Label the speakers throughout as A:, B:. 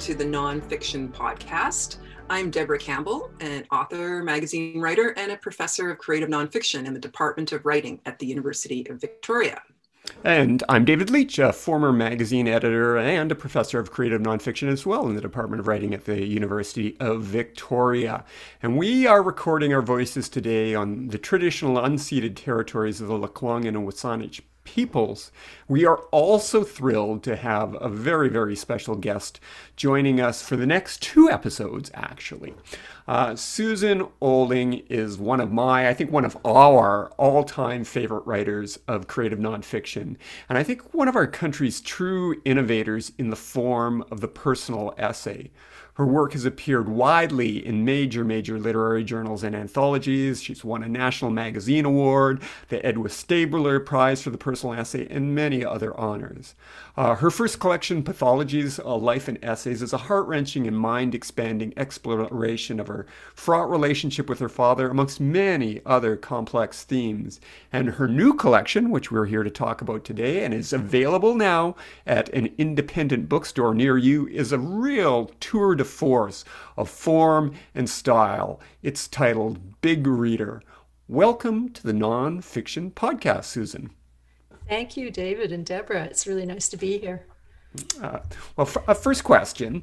A: To the Nonfiction Podcast. I'm Deborah Campbell, an author, magazine writer, and a professor of creative nonfiction in the Department of Writing at the University of Victoria.
B: And I'm David Leach, a former magazine editor and a professor of creative nonfiction as well in the Department of Writing at the University of Victoria. And we are recording our voices today on the traditional unceded territories of the Lekwungen and WSÁNEĆ peoples. We are also thrilled to have a very, very special guest joining us for the next two episodes, actually. Uh, Susan Olding is one of my, I think, one of our all time favorite writers of creative nonfiction. And I think one of our country's true innovators in the form of the personal essay. Her work has appeared widely in major, major literary journals and anthologies. She's won a National Magazine Award, the Edna Staebler Prize for the Personal Essay, and many other honors. Uh, her first collection, Pathologies, A Life and Essays, is a heart wrenching and mind expanding exploration of her fraught relationship with her father, amongst many other complex themes. And her new collection, which we're here to talk about today and is available now at an independent bookstore near you, is a real tour de force of form and style. It's titled Big Reader. Welcome to the Nonfiction Podcast, Susan.
C: Thank you, David and Deborah. It's really nice to be here.
B: Uh, well, f- uh, first question.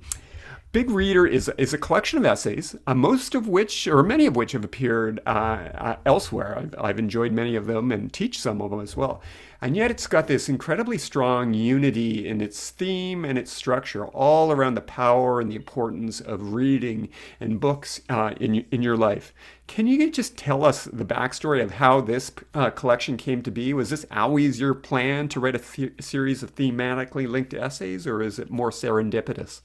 B: Big Reader is, is a collection of essays, uh, most of which, or many of which, have appeared uh, uh, elsewhere. I've, I've, enjoyed many of them and teach some of them as well. And yet it's got this incredibly strong unity in its theme and its structure, all around the power and the importance of reading and books uh, in, in your life. Can you just tell us the backstory of how this uh, collection came to be? Was this always your plan to write a, series of thematically linked essays, or is it more serendipitous?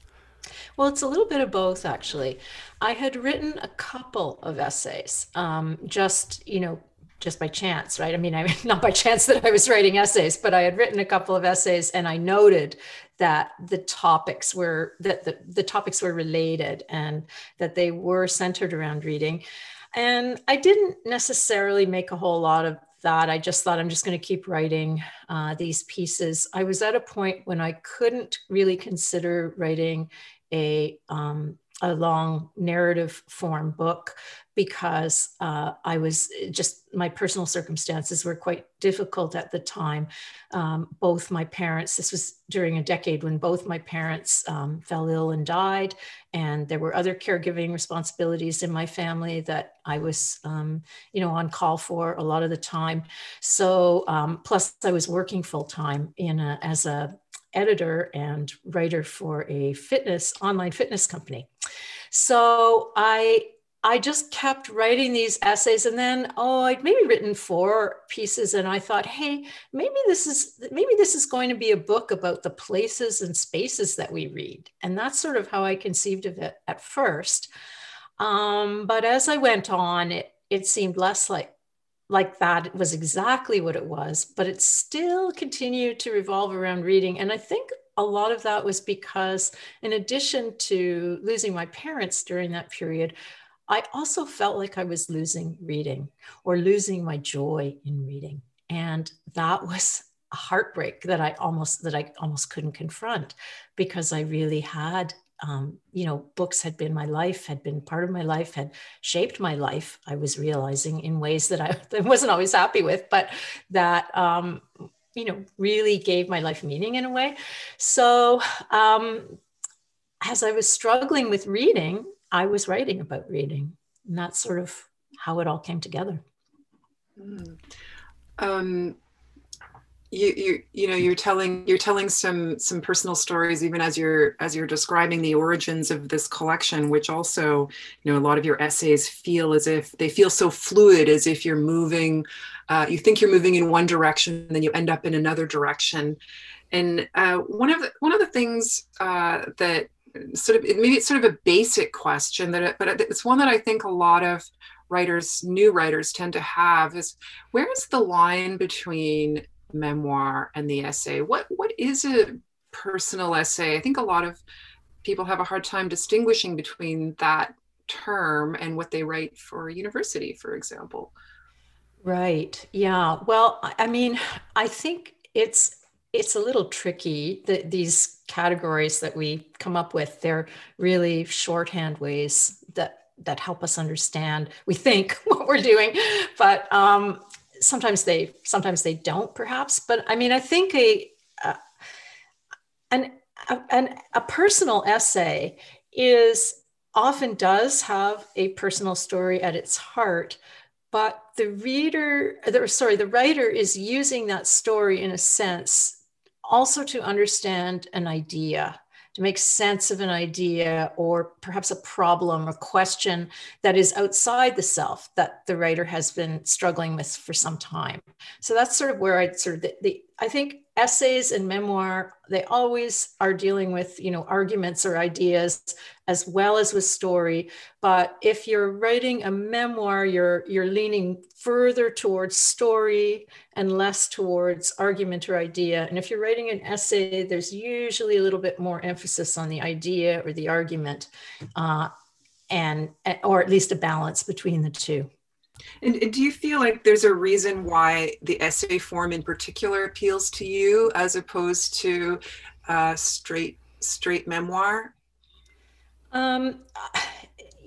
C: Well, it's a little bit of both, actually. I had written a couple of essays, um, just, you know, just by chance, right? I mean, I mean, not by chance that I was writing essays, but I had written a couple of essays and I noted that the topics were that the, the topics were related and that they were centered around reading. And I didn't necessarily make a whole lot of that. I just thought I'm just going to keep writing uh, these pieces. I was at a point when I couldn't really consider writing a um, a long narrative form book because uh, I was just, my personal circumstances were quite difficult at the time. Um, both my parents, this was during a decade when both my parents um, fell ill and died, and there were other caregiving responsibilities in my family that I was, um, you know, on call for a lot of the time. So, um, plus I was working full time in a, as a editor and writer for a fitness online fitness company. So I I just kept writing these essays and then oh I'd maybe written four pieces and I thought hey maybe this is maybe this is going to be a book about the places and spaces that we read and that's sort of how I conceived of it at first um, but as I went on it it seemed less like like that was exactly what it was but it still continued to revolve around reading and I think a lot of that was because, in addition to losing my parents during that period, I also felt like I was losing reading or losing my joy in reading. And that was a heartbreak that I almost that I almost couldn't confront because I really had um, you know books had been my life had been part of my life had shaped my life i was realizing in ways that i wasn't always happy with but that um, you know really gave my life meaning in a way so um, as i was struggling with reading i was writing about reading and that's sort of how it all came together mm.
A: You, you you know you're telling you're telling some some personal stories even as you're as you're describing the origins of this collection which also you know a lot of your essays feel as if they feel so fluid as if you're moving uh, you think you're moving in one direction and then you end up in another direction. And uh, one of the one of the things uh, that sort of maybe it's sort of a basic question that it, but it's one that i think a lot of writers new writers tend to have is where is the line between memoir and the essay what what is a personal essay i think a lot of people have a hard time distinguishing between that term and what they write for university for example
C: right yeah well i mean i think it's it's a little tricky. The, these categories that we come up with, they're really shorthand ways that that help us understand. We think what we're doing, but um, sometimes they sometimes they don't, perhaps. But I mean, I think a, a an a, a personal essay is often does have a personal story at its heart, but the reader, the, sorry, the writer is using that story in a sense also to understand an idea to make sense of an idea or perhaps a problem or question that is outside the self that the writer has been struggling with for some time. So that's sort of where I sort of the, the I think essays and memoir they always are dealing with you know arguments or ideas as well as with story. But if you're writing a memoir you're you're leaning further towards story and less towards argument or idea. And if you're writing an essay there's usually a little bit more emphasis on the idea or the argument uh, and or at least a balance between the two
A: and, do you feel like there's a reason why the essay form in particular appeals to you as opposed to uh, straight straight memoir?
C: Um,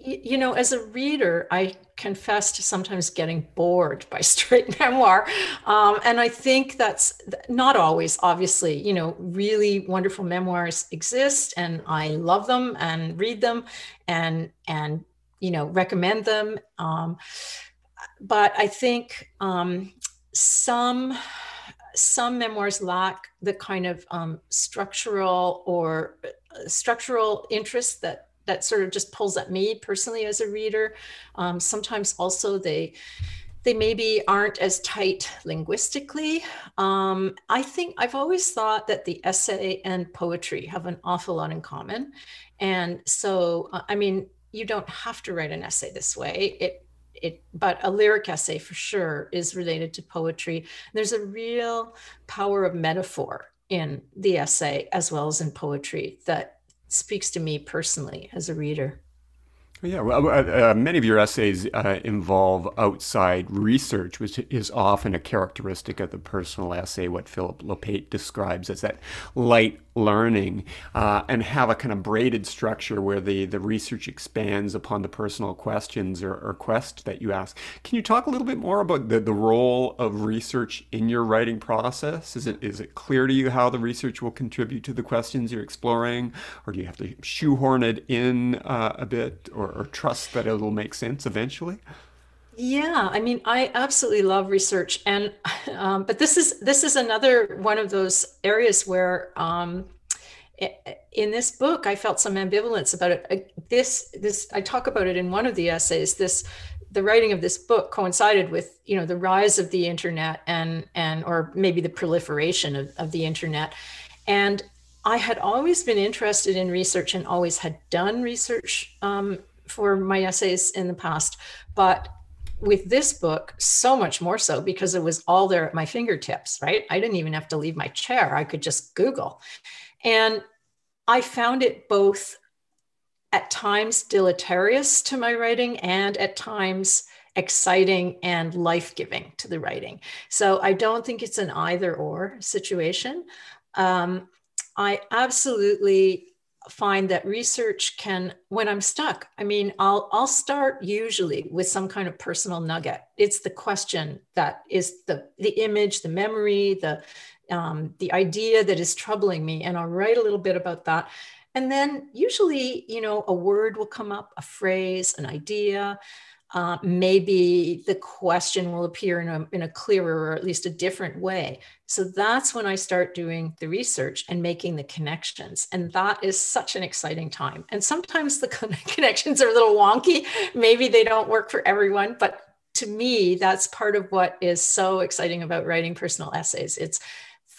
C: you know, as a reader, I confess to sometimes getting bored by straight memoir. Um, and I think that's not always, obviously, you know, really wonderful memoirs exist and I love them and read them and, and, you know, recommend them. Um, but I think um, some some memoirs lack the kind of um, structural or uh, structural interest that that sort of just pulls at me personally as a reader. Um, sometimes also they they maybe aren't as tight linguistically. Um, I think I've always thought that the essay and poetry have an awful lot in common, and so uh, I mean you don't have to write an essay this way. It it but a lyric essay for sure is related to poetry. There's a real power of metaphor in the essay as well as in poetry that speaks to me personally as a reader.
B: Yeah, well, uh, uh, many of your essays uh, involve outside research, which is often a characteristic of the personal essay, what Philip Lopate describes as that light learning, uh, and have a kind of braided structure where the, the research expands upon the personal questions or, or quest that you ask. Can you talk a little bit more about the, the role of research in your writing process? Is it, is it clear to you how the research will contribute to the questions you're exploring, or do you have to shoehorn it in uh, a bit? Or or, trust that it'll make sense eventually?
C: Yeah, I mean, I absolutely love research, and um, but this is this is another one of those areas where um, in this book I felt some ambivalence about it. This this I talk about it in one of the essays. This the writing of this book coincided with you know the rise of the internet and and or maybe the proliferation of, of the internet, and I had always been interested in research and always had done research um, for my essays in the past, but with this book, so much more so because it was all there at my fingertips, right? I didn't even have to leave my chair. I could just Google. And I found it both at times deleterious to my writing and at times exciting and life giving to the writing. So I don't think it's an either or situation. Um, I absolutely find that research can when i'm stuck i mean i'll i'll start usually with some kind of personal nugget. It's the question that is the the image the memory the um, the idea that is troubling me and i'll write a little bit about that. And then usually you know a word will come up a phrase an idea uh, maybe the question will appear in a, in a clearer or at least a different way. So that's when I start doing the research and making the connections. And that is such an exciting time. And sometimes the connections are a little wonky. Maybe they don't work for everyone, but to me, that's part of what is so exciting about writing personal essays. It's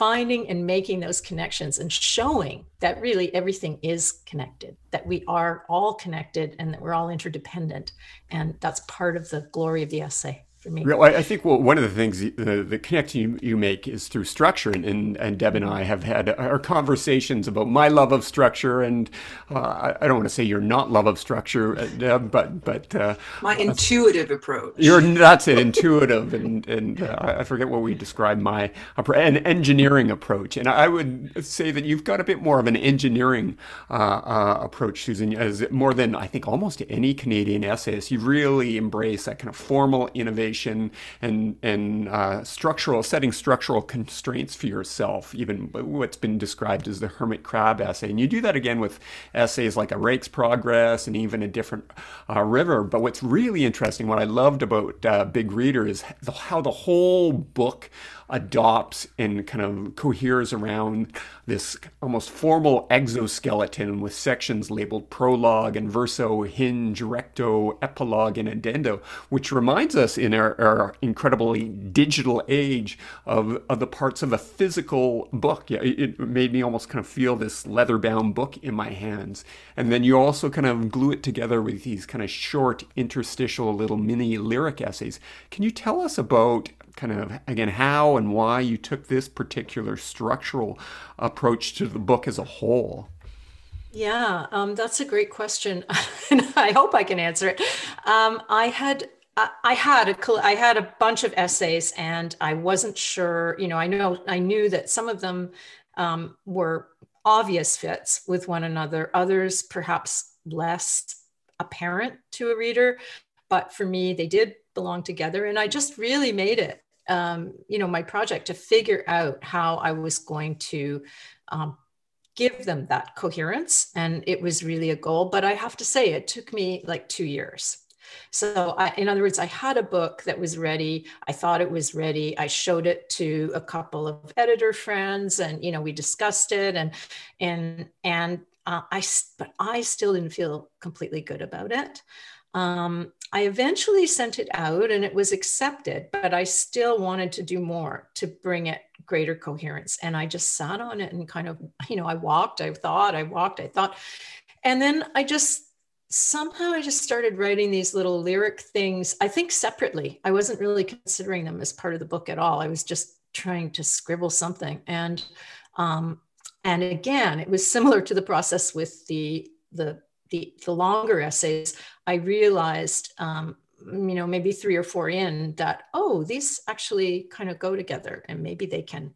C: finding and making those connections and showing that really everything is connected, that we are all connected and that we're all interdependent. And that's part of the glory of the essay. For me.
B: Well, I think well, one of the things, the, the connection you, you make is through structure. And, and, and, Deb and I have had our conversations about my love of structure. And uh, I, I, don't want to say your not love of structure, uh, Deb, but. but uh,
A: my intuitive approach.
B: You're, that's it, intuitive. and and uh, I forget what we describe my an engineering approach. And I would say that you've got a bit more of an engineering uh, uh, approach, Susan, as more than I think almost any Canadian essayist. You really embrace that kind of formal innovation and and uh, structural setting structural constraints for yourself, even what's been described as the hermit crab essay. And you do that again with essays like A Rake's Progress and even A Different uh, River. But what's really interesting, what I loved about uh, Big Reader is how the whole book adopts and kind of coheres around this almost formal exoskeleton with sections labeled prologue and verso, hinge, recto, epilogue, and addenda, which reminds us in our, our incredibly digital age of, of the parts of a physical book. Yeah, it, made me almost kind of feel this leather bound book in my hands. And then you also kind of glue it together with these kind of short interstitial little mini lyric essays. Can you tell us about kind of again how and why you took this particular structural approach to the book as a whole.
C: Yeah, um, that's a great question, I hope I can answer it. Um, I had I had a I had a bunch of essays, and I wasn't sure. You know, I know I knew that some of them um, were obvious fits with one another. Others, perhaps less apparent to a reader, but for me, they did belong together, and I just really made it um, you know, my project to figure out how I was going to um, give them that coherence. And it was really a goal. But I have to say, it took me like two years. So, I, in other words, I had a book that was ready. I thought it was ready. I showed it to a couple of editor friends, and you know, we discussed it, and and and uh, I, but I still didn't feel completely good about it. Um, I eventually sent it out and it was accepted, but I still wanted to do more to bring it greater coherence. And I just sat on it and kind of, you know, I walked, I thought, I walked, I thought. And then I just somehow I just started writing these little lyric things, I think separately. I wasn't really considering them as part of the book at all. I was just trying to scribble something. And um, and again, it was similar to the process with the the the, the longer essays, I realized, um, you know, maybe three or four in that, oh, these actually kind of go together and maybe they can,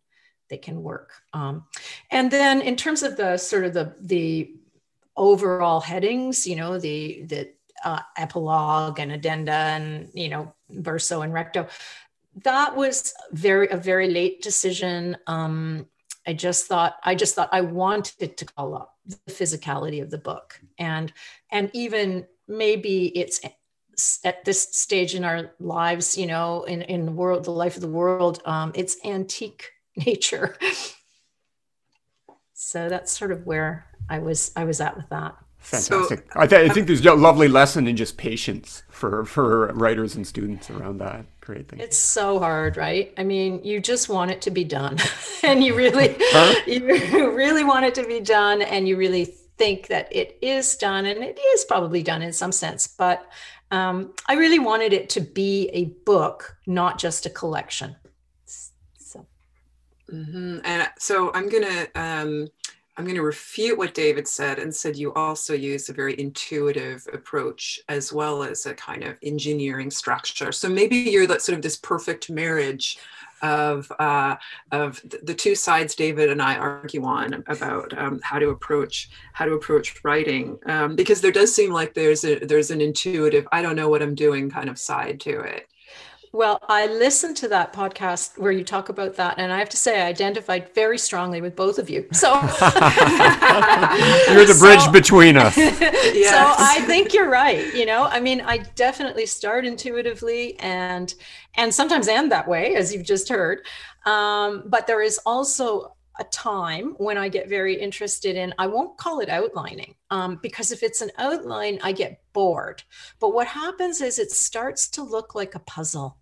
C: they can work. Um, and then in terms of the sort of the, the overall headings, you know, the, the uh, epilogue and addenda and, you know, verso and recto, that was very, a very late decision. Um, I just thought I just thought I wanted to call up the physicality of the book and and even maybe it's at this stage in our lives, you know, in, in the world, the life of the world, um, it's antique nature. so that's sort of where I was I was at with that.
B: Fantastic. So, I, th- I, think there's a lovely lesson in just patience for for writers and students around that. Great thing.
C: It's so hard, right? I mean, you just want it to be done, and you really, huh? you really want it to be done, and you really think that it is done, and it is probably done in some sense. But um, I really wanted it to be a book, not just a collection. So,
A: mm-hmm. and so I'm gonna. Um, I'm going to refute what David said and said you also use a very intuitive approach as well as a kind of engineering structure. So maybe you're that sort of this perfect marriage of uh, of the two sides David and I argue on about um, how to approach how to approach writing um, because there does seem like there's a there's an intuitive I don't know what I'm doing kind of side to it.
C: Well, I listened to that podcast where you talk about that, and I have to say, I identified very strongly with both of you. So
B: you're the bridge so, between us.
C: yes. So I think you're right. You know, I mean, I definitely start intuitively, and and sometimes end that way, as you've just heard. Um, but there is also a time when I get very interested in, I won't call it outlining um, because if it's an outline, I get bored. But what happens is it starts to look like a puzzle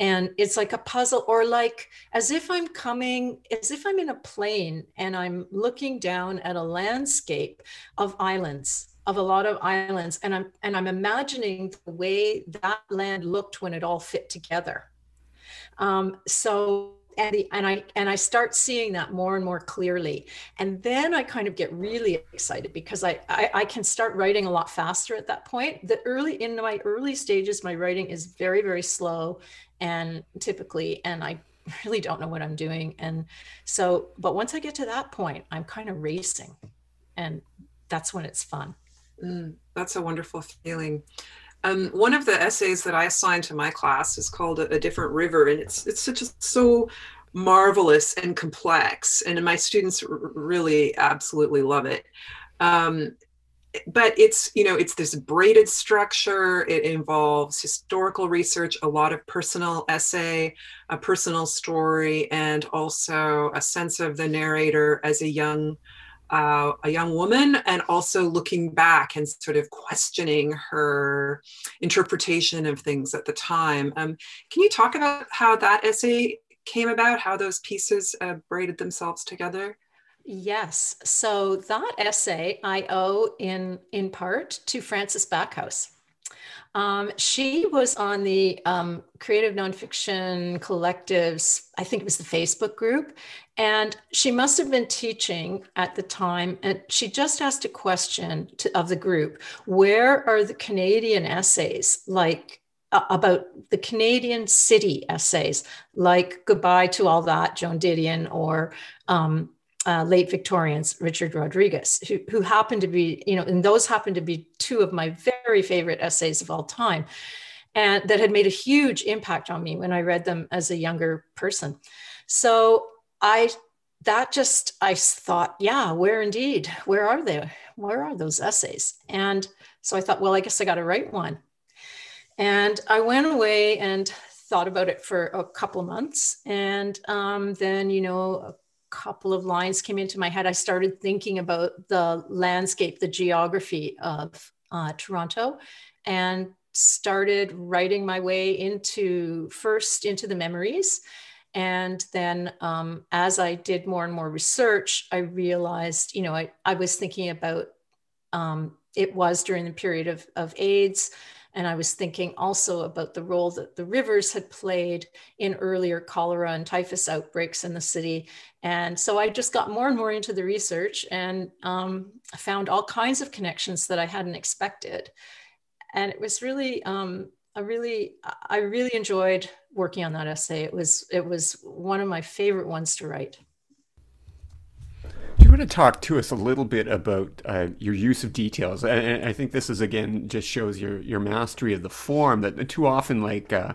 C: and it's like a puzzle or like as if i'm coming as if i'm in a plane and i'm looking down at a landscape of islands of a lot of islands and i'm and i'm imagining the way that land looked when it all fit together. Um, so and the, and I and I start seeing that more and more clearly, and then I kind of get really excited because I, I I can start writing a lot faster at that point. The early in my early stages, my writing is very very slow, and typically, and I really don't know what I'm doing, and so but once I get to that point, I'm kind of racing, and that's when it's fun.
A: Mm, that's a wonderful feeling. Um, one of the essays that I assigned to my class is called a, a, Different River, and it's it's just so marvelous and complex, and my students r- really absolutely love it. Um, but it's you know it's this braided structure. It involves historical research, a lot of personal essay, a personal story, and also a sense of the narrator as a young uh, a young woman and also looking back and sort of questioning her interpretation of things at the time. Um, can you talk about how that essay came about, how those pieces uh, braided themselves together?
C: Yes. So that essay I owe in in part to Frances Backhouse. Um, she was on the um, Creative Nonfiction Collectives, I think it was the Facebook group, and she must have been teaching at the time. And she just asked a question to, of the group Where are the Canadian essays like about the Canadian city essays, like Goodbye to All That, Joan Didion, or um, uh, late Victorians, Richard Rodriguez, who, who happened to be, you know, and those happened to be two of my very favorite essays of all time, and that had made a huge impact on me when I read them as a younger person. So I, that just, I thought, yeah, where indeed? Where are they? Where are those essays? And so I thought, well, I guess I got to write one. And I went away and thought about it for a couple months. And um, then, you know, couple of lines came into my head, I started thinking about the landscape, the geography of uh, Toronto, and started writing my way into first into the memories. And then um, as I did more and more research, I realized, you know, I, I was thinking about um, it was during the period of, of AIDS. And I was thinking also about the role that the rivers had played in earlier cholera and typhus outbreaks in the city. And so I just got more and more into the research and um, found all kinds of connections that I hadn't expected. And it was really, um, I really, I really enjoyed working on that essay. It was, it was one of my favorite ones to write
B: want to talk to us a little bit about uh, your use of details? And I think this is again just shows your your mastery of the form. That too often, like uh,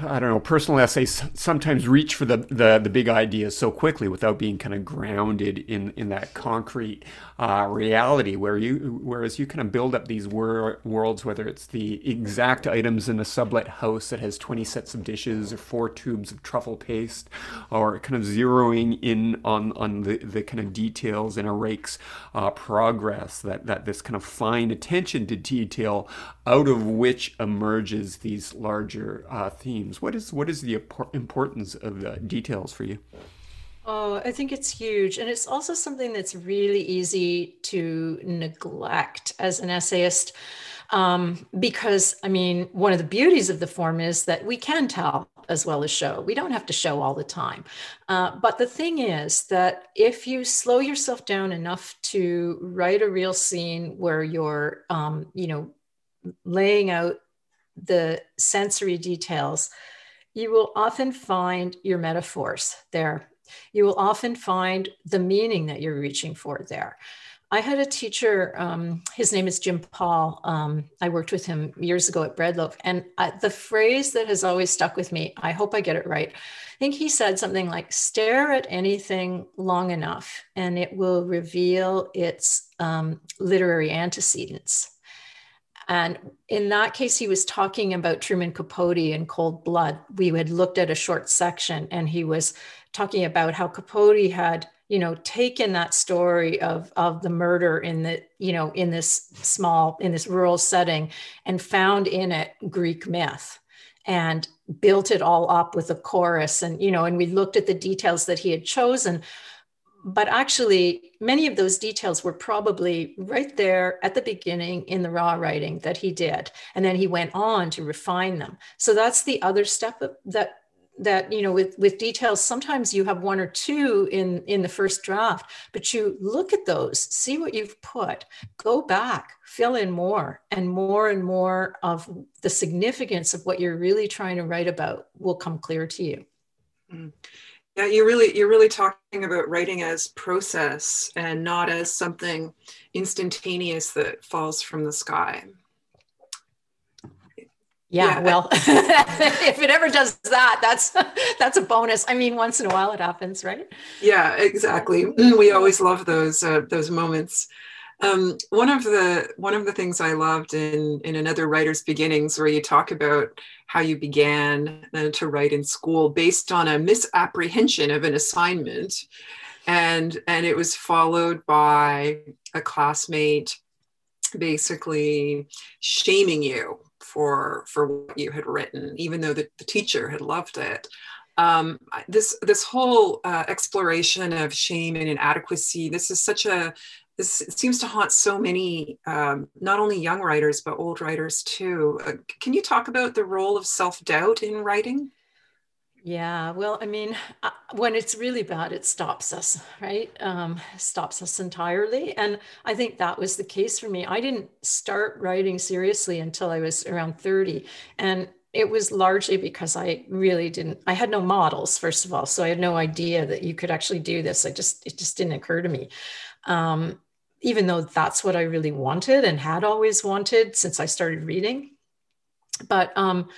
B: I don't know, personal essays sometimes reach for the, the, the big ideas so quickly without being kind of grounded in, in that concrete uh, reality where you, whereas you kind of build up these wor- worlds, whether it's the exact items in a sublet house that has 20 sets of dishes or four tubes of truffle paste, or kind of zeroing in on, on the, the kind of details in a rake's uh, progress, that, that this kind of fine attention to detail out of which emerges these larger uh, themes. What is what is the importance of the details for you?
C: Oh, I think it's huge. And it's also something that's really easy to neglect as an essayist. Um, because, I mean, one of the beauties of the form is that we can tell as well as show. We don't have to show all the time. Uh, but the thing is that if you slow yourself down enough to write a real scene where you're, um, you know, laying out the sensory details, you will often find your metaphors there. You will often find the meaning that you're reaching for there. I had a teacher, um, his name is Jim Paul. Um, I worked with him years ago at Bread Loaf. And I, the phrase that has always stuck with me, I hope I get it right. I think he said something like, stare at anything long enough and it will reveal its um, literary antecedents. And in that case, he was talking about Truman Capote in Cold Blood. We had looked at a short section and he was talking about how Capote had, you know, taken that story of, of the murder in the, you know, in this small, in this rural setting and found in it Greek myth and built it all up with a chorus. And, you know, and we looked at the details that he had chosen but actually, many of those details were probably right there at the beginning in the raw writing that he did. And then he went on to refine them. So that's the other step that that you know with with details sometimes you have one or two in in the first draft but you look at those see what you've put go back fill in more and more and more of the significance of what you're really trying to write about will come clear to you
A: mm. Yeah you're really you're really talking about writing as process and not as something instantaneous that falls from the sky
C: yeah, yeah, well, if it ever does that, that's that's a bonus. I mean, once in a while it happens, right?
A: Yeah, exactly. We always love those uh, those moments. Um, one of the one of the things I loved in in another writer's beginnings, where you talk about how you began uh, to write in school based on a misapprehension of an assignment, and and it was followed by a classmate basically shaming you for for what you had written, even though the, the teacher had loved it. Um, this this whole uh, exploration of shame and inadequacy. This is such a this seems to haunt so many, um, not only young writers but old writers too. Uh, can you talk about the role of self doubt in writing?
C: Yeah, well, I mean, uh, when it's really bad, it stops us, right? Um, stops us entirely. And I think that was the case for me. I didn't start writing seriously until I was around 30. And it was largely because I really didn't, I had no models, first of all. So I had no idea that you could actually do this. I just, it just didn't occur to me. Um, even though that's what I really wanted and had always wanted since I started reading. But, um,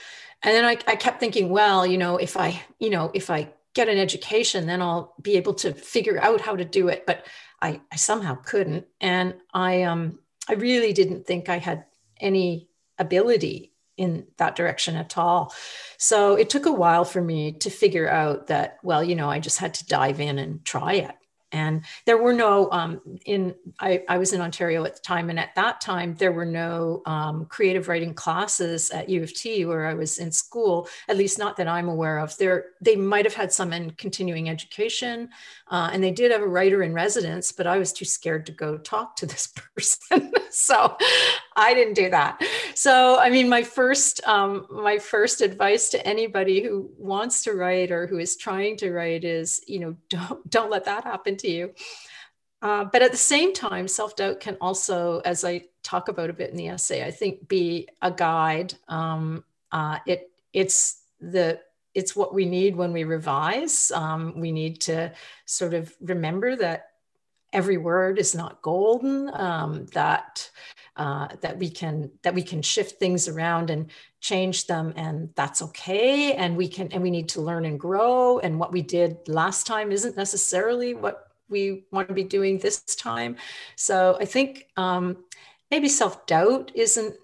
C: and then I, I kept thinking well you know if i you know if i get an education then i'll be able to figure out how to do it. But i, I somehow couldn't. And i um i really didn't think i had any ability in that direction at all. So it took a while for me to figure out that well you know i just had to dive in and try it and there were no um, in I, I, was in ontario at the time and at that time there were no um, creative writing classes at u of t where i was in school at least not that i'm aware of. There they might have had some in continuing education uh, and they did have a writer in residence but i was too scared to go talk to this person. So i didn't do that so i mean my first um, my first advice to anybody who wants to write or who is trying to write is you know don't don't let that happen to you. Uh, but at the same time, self doubt can also, as I talk about a bit in the essay, I think be a guide. Um, uh, it it's the it's what we need when we revise. Um, we need to sort of remember that every word is not golden. Um, that uh, that we can that we can shift things around and change them and that's okay and we can and we need to learn and grow and what we did last time isn't necessarily what we want to be doing this time. So I think um, maybe self doubt isn't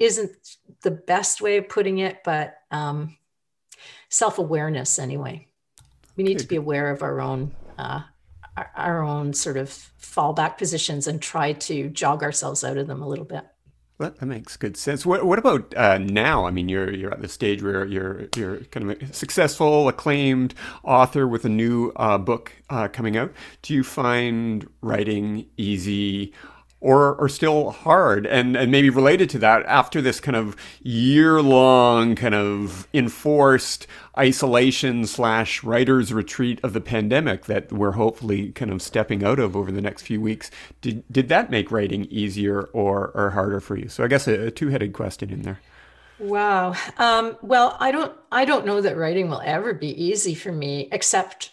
C: isn't the best way of putting it, but um, self awareness anyway. We need to be aware of our own uh, our, own sort of fallback positions and try to jog ourselves out of them a little bit.
B: That, that makes good sense. What, what about uh, now? I mean, you're you're at the stage where you're you're kind of a successful, acclaimed author with a new uh, book uh, coming out. Do you find writing easy, or are still hard. And and maybe related to that after this kind of year long kind of enforced isolation slash writers retreat of the pandemic that we're hopefully kind of stepping out of over the next few weeks did did that make writing easier or or harder for you? So i guess a, a two-headed question in there.
C: Wow. Um, well i don't i don't know that writing will ever be easy for me except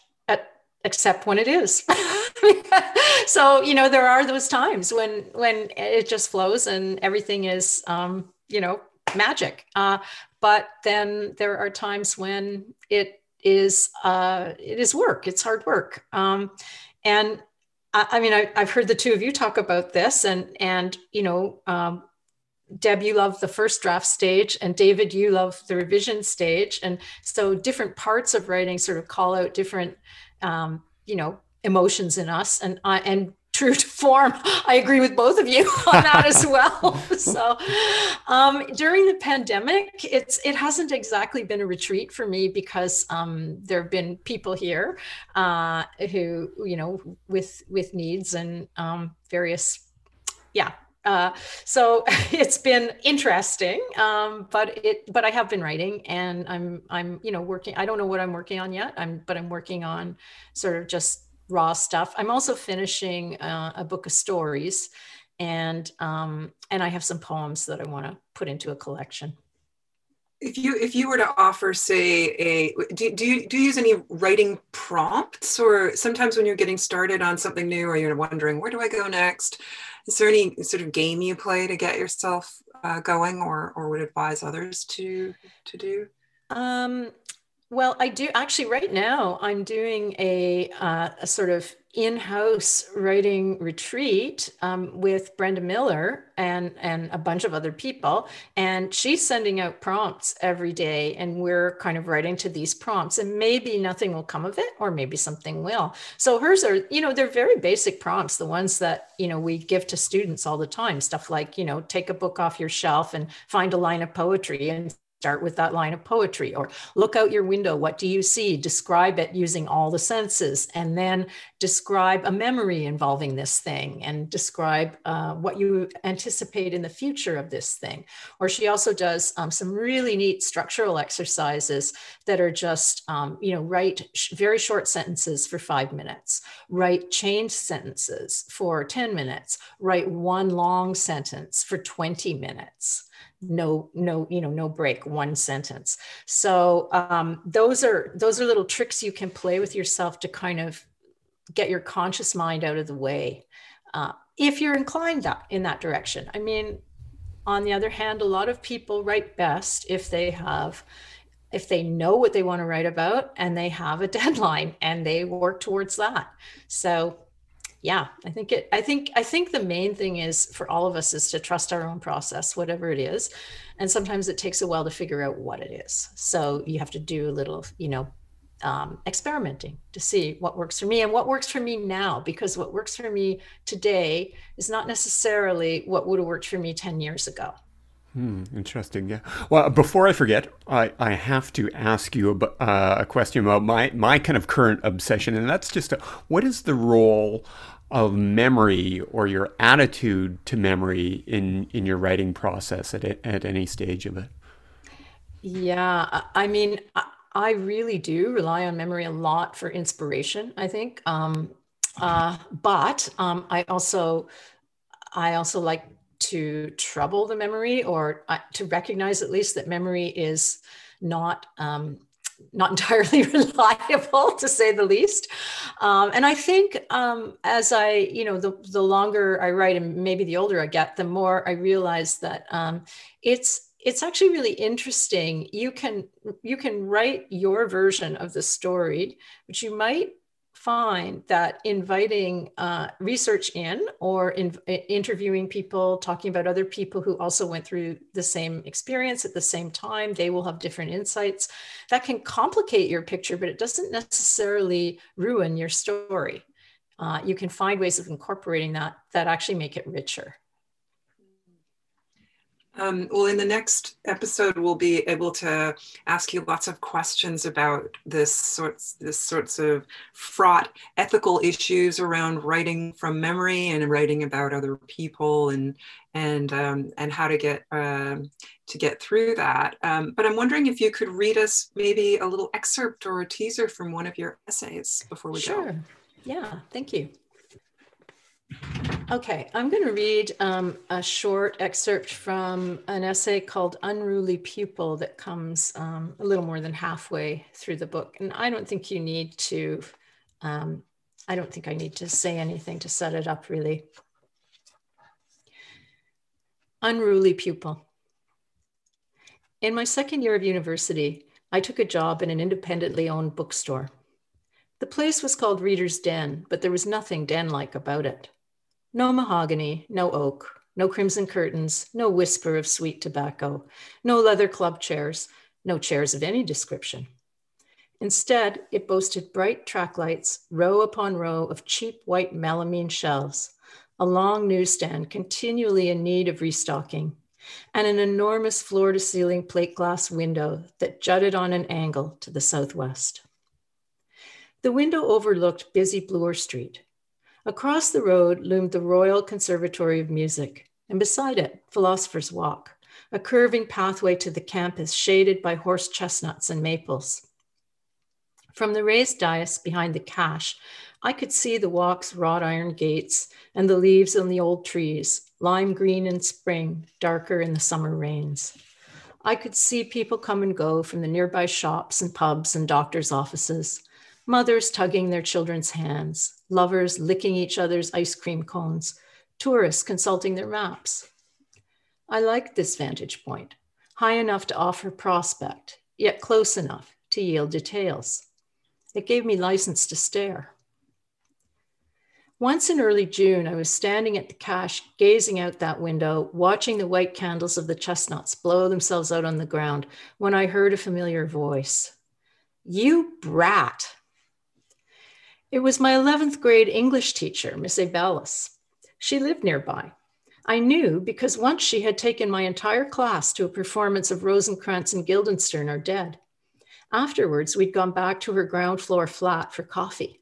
C: except when it is. So you know there are those times when when it just flows and everything is um, you know magic. Uh, but then there are times when it is uh, it is work. It's hard work. Um, and I, I mean I, have heard the two of you talk about this and and you know um, Deb, you love the first draft stage, and David, you love the revision stage. And so different parts of writing sort of call out different, um, you know, emotions in us and I and true to form, I agree with both of you on that as well. So, um, during the pandemic, it's it hasn't exactly been a retreat for me because um, there have been people here uh, who you know with with needs and um, various yeah uh, so it's been interesting um, but it but i have been writing and i'm i'm you know working i don't know what i'm working on yet. I'm but i'm working on sort of just raw stuff. I'm also finishing uh, a book of stories and um, and i have some poems that i want to put into a collection.
A: If you if you were to offer say a do, do you do you use any writing prompts? Or sometimes when you're getting started on something new or you're wondering where do i go next is there any sort of game you play to get yourself uh, going or or would advise others to to do?
C: Um well i do actually right now i'm doing a, uh, a sort of in-house writing retreat um, with Brenda Miller and and a bunch of other people, and she's sending out prompts every day, and we're kind of writing to these prompts, and maybe nothing will come of it, or maybe something will. So hers are, you know, they're very basic prompts, the ones that you know we give to students all the time, stuff like you know take a book off your shelf and find a line of poetry and start with that line of poetry or look out your window what do you see? Describe it using all the senses and then describe a memory involving this thing and describe uh, what you anticipate in the future of this thing. Or she also does um, some really neat structural exercises that are just um, you know write sh- very short sentences for five minutes. Write chained sentences for 10 minutes. Write one long sentence for 20 minutes no no you know no break one sentence. So um, those are those are little tricks you can play with yourself to kind of get your conscious mind out of the way uh, if you're inclined that in that direction. I mean on the other hand a lot of people write best if they have if they know what they want to write about and they have a deadline and they work towards that. So yeah i think it i think i think the main thing is for all of us is to trust our own process whatever it is. And sometimes it takes a while to figure out what it is. So you have to do a little you know um, experimenting to see what works for me and what works for me now because what works for me today is not necessarily what would have worked for me 10 years ago
B: Hmm, interesting. Yeah. Well, before I forget, I, I have to ask you a, uh, a question about my, my kind of current obsession, and that's just a, what is the role of memory or your attitude to memory in, in your writing process at, at any stage of it?
C: Yeah, I mean, I really do rely on memory a lot for inspiration, I think. Um, uh, but um, I also I also like to trouble the memory or uh, to recognize at least that memory is not um, not entirely reliable to say the least. Um, and i think um, as i you know the, the longer i write and maybe the older i get the more i realize that um, it's it's actually really interesting. You can you can write your version of the story but you might find that inviting uh, research in or in, interviewing people, talking about other people who also went through the same experience at the same time, they will have different insights. That can complicate your picture, but it doesn't necessarily ruin your story. Uh, you can find ways of incorporating that that actually make it richer.
A: Um, well, in the next episode, we'll be able to ask you lots of questions about this sorts, this sorts of fraught ethical issues around writing from memory and writing about other people and and um, and how to get uh, to get through that. Um, but I'm wondering if you could read us maybe a little excerpt or a teaser from one of your essays before we
C: sure.
A: go.
C: Sure. Yeah. Thank you. Okay, I'm going to read um, a short excerpt from an essay called Unruly Pupil that comes um, a little more than halfway through the book. And I don't think you need to, um, I don't think I need to say anything to set it up really. Unruly Pupil. In my second year of university, I took a job in an independently owned bookstore. The place was called Reader's Den, but there was nothing den like about it. No mahogany, no oak, no crimson curtains, no whisper of sweet tobacco, no leather club chairs, no chairs of any description. Instead, it boasted bright track lights, row upon row of cheap white melamine shelves, a long newsstand continually in need of restocking, and an enormous floor to ceiling plate glass window that jutted on an angle to the southwest. The window overlooked busy Bloor Street. Across the road loomed the Royal Conservatory of Music, and beside it, Philosopher's Walk, a curving pathway to the campus shaded by horse chestnuts and maples. From the raised dais behind the cash, I could see the walk's wrought iron gates and the leaves on the old trees, lime green in spring, darker in the summer rains. I could see people come and go from the nearby shops and pubs and doctors' offices, mothers tugging their children's hands, lovers licking each other's ice cream cones, tourists consulting their maps. I liked this vantage point, high enough to offer prospect, yet close enough to yield details. It gave me license to stare. Once in early June, I was standing at the cash, gazing out that window, watching the white candles of the chestnuts blow themselves out on the ground, when I heard a familiar voice. You brat. It was my 11th grade English teacher, Miss Abellis. She lived nearby. I knew because once she had taken my entire class to a performance of Rosencrantz and Guildenstern are dead. Afterwards, we'd gone back to her ground floor flat for coffee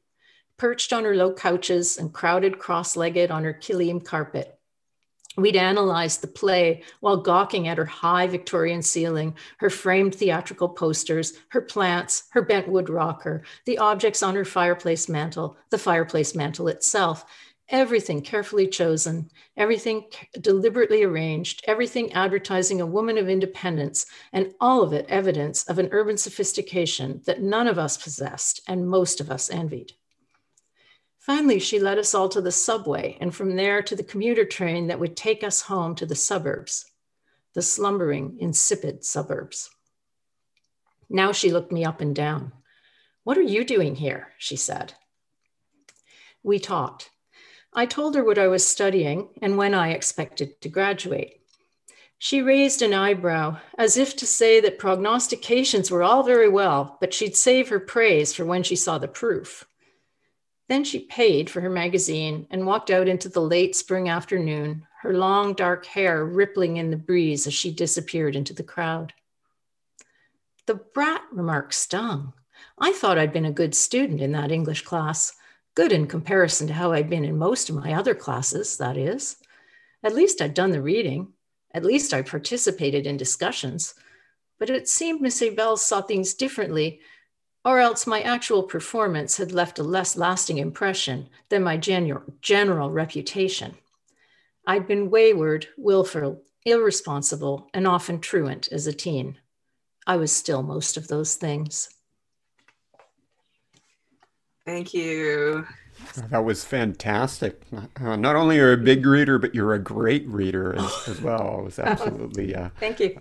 C: perched on her low couches and crowded cross legged on her kilim carpet. We'd analyzed the play while gawking at her high Victorian ceiling, her framed theatrical posters, her plants, her bent wood rocker, the objects on her fireplace mantel, the fireplace mantel itself, everything carefully chosen, everything deliberately arranged, everything advertising a woman of independence, and all of it evidence of an urban sophistication that none of us possessed and most of us envied. Finally, she led us all to the subway and from there to the commuter train that would take us home to the suburbs, the slumbering, insipid suburbs. Now she looked me up and down. What are you doing here? She said. We talked. I told her what I was studying and when I expected to graduate. She raised an eyebrow as if to say that prognostications were all very well, but she'd save her praise for when she saw the proof. Then she paid for her magazine and walked out into the late spring afternoon, her long dark hair rippling in the breeze as she disappeared into the crowd. The brat remark stung. I thought I'd been a good student in that English class, good in comparison to how I'd been in most of my other classes, that is. At least I'd done the reading. At least I participated in discussions. But it seemed Miss Abel saw things differently or else my actual performance had left a less lasting impression than my general, general reputation. I'd been wayward, willful, irresponsible, and often truant as a teen. I was still most of those things.
A: Thank you.
B: That was fantastic. Uh, not only are you a big reader, but you're a great reader as, as well. It was absolutely uh,
C: thank you,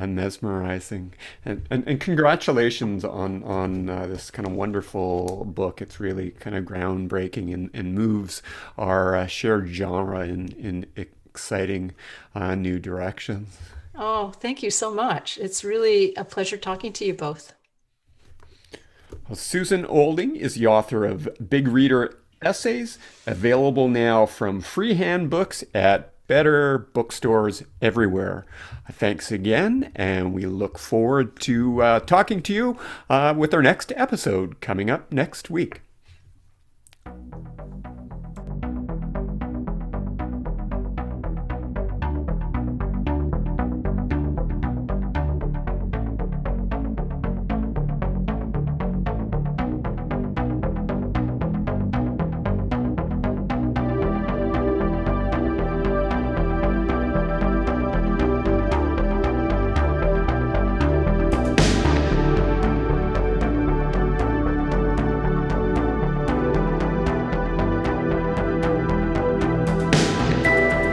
B: mesmerizing. And, and, and congratulations on on uh, this kind of wonderful book. It's really kind of groundbreaking and, and moves our uh, shared genre in in exciting uh, new directions.
C: Oh, thank you so much. It's really a pleasure talking to you both.
B: Well, Susan Olding is the author of Big Reader Essays, available now from Freehand Books at better bookstores everywhere. Thanks again, and we look forward to uh, talking to you uh, with our next episode coming up next week.